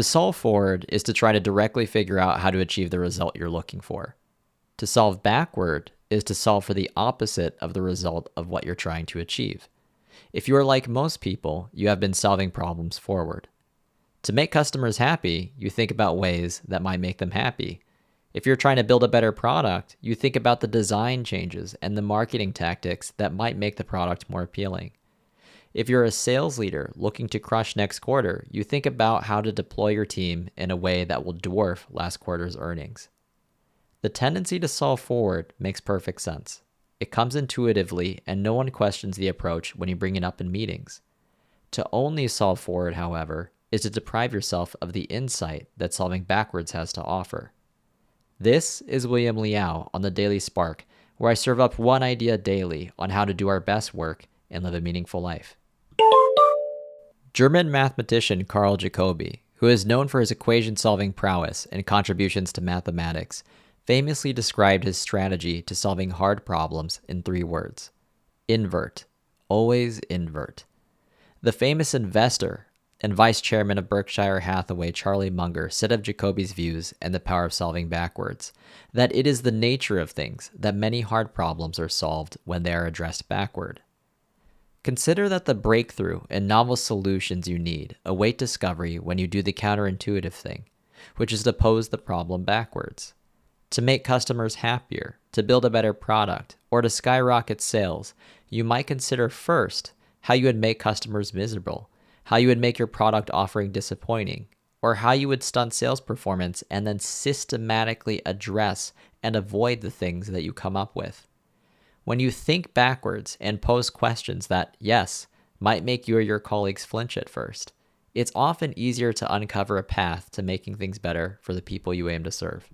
To solve forward is to try to directly figure out how to achieve the result you're looking for. To solve backward is to solve for the opposite of the result of what you're trying to achieve. If you are like most people, you have been solving problems forward. To make customers happy, you think about ways that might make them happy. If you're trying to build a better product, you think about the design changes and the marketing tactics that might make the product more appealing. If you're a sales leader looking to crush next quarter, you think about how to deploy your team in a way that will dwarf last quarter's earnings. The tendency to solve forward makes perfect sense. It comes intuitively, and no one questions the approach when you bring it up in meetings. To only solve forward, however, is to deprive yourself of the insight that solving backwards has to offer. This is William Liao on the Daily Spark, where I serve up one idea daily on how to do our best work and live a meaningful life. German mathematician Carl Jacobi, who is known for his equation solving prowess and contributions to mathematics, famously described his strategy to solving hard problems in three words invert, always invert. The famous investor and vice chairman of Berkshire Hathaway, Charlie Munger, said of Jacobi's views and the power of solving backwards that it is the nature of things that many hard problems are solved when they are addressed backward. Consider that the breakthrough and novel solutions you need await discovery when you do the counterintuitive thing, which is to pose the problem backwards. To make customers happier, to build a better product, or to skyrocket sales, you might consider first how you would make customers miserable, how you would make your product offering disappointing, or how you would stunt sales performance and then systematically address and avoid the things that you come up with. When you think backwards and pose questions that, yes, might make you or your colleagues flinch at first, it's often easier to uncover a path to making things better for the people you aim to serve.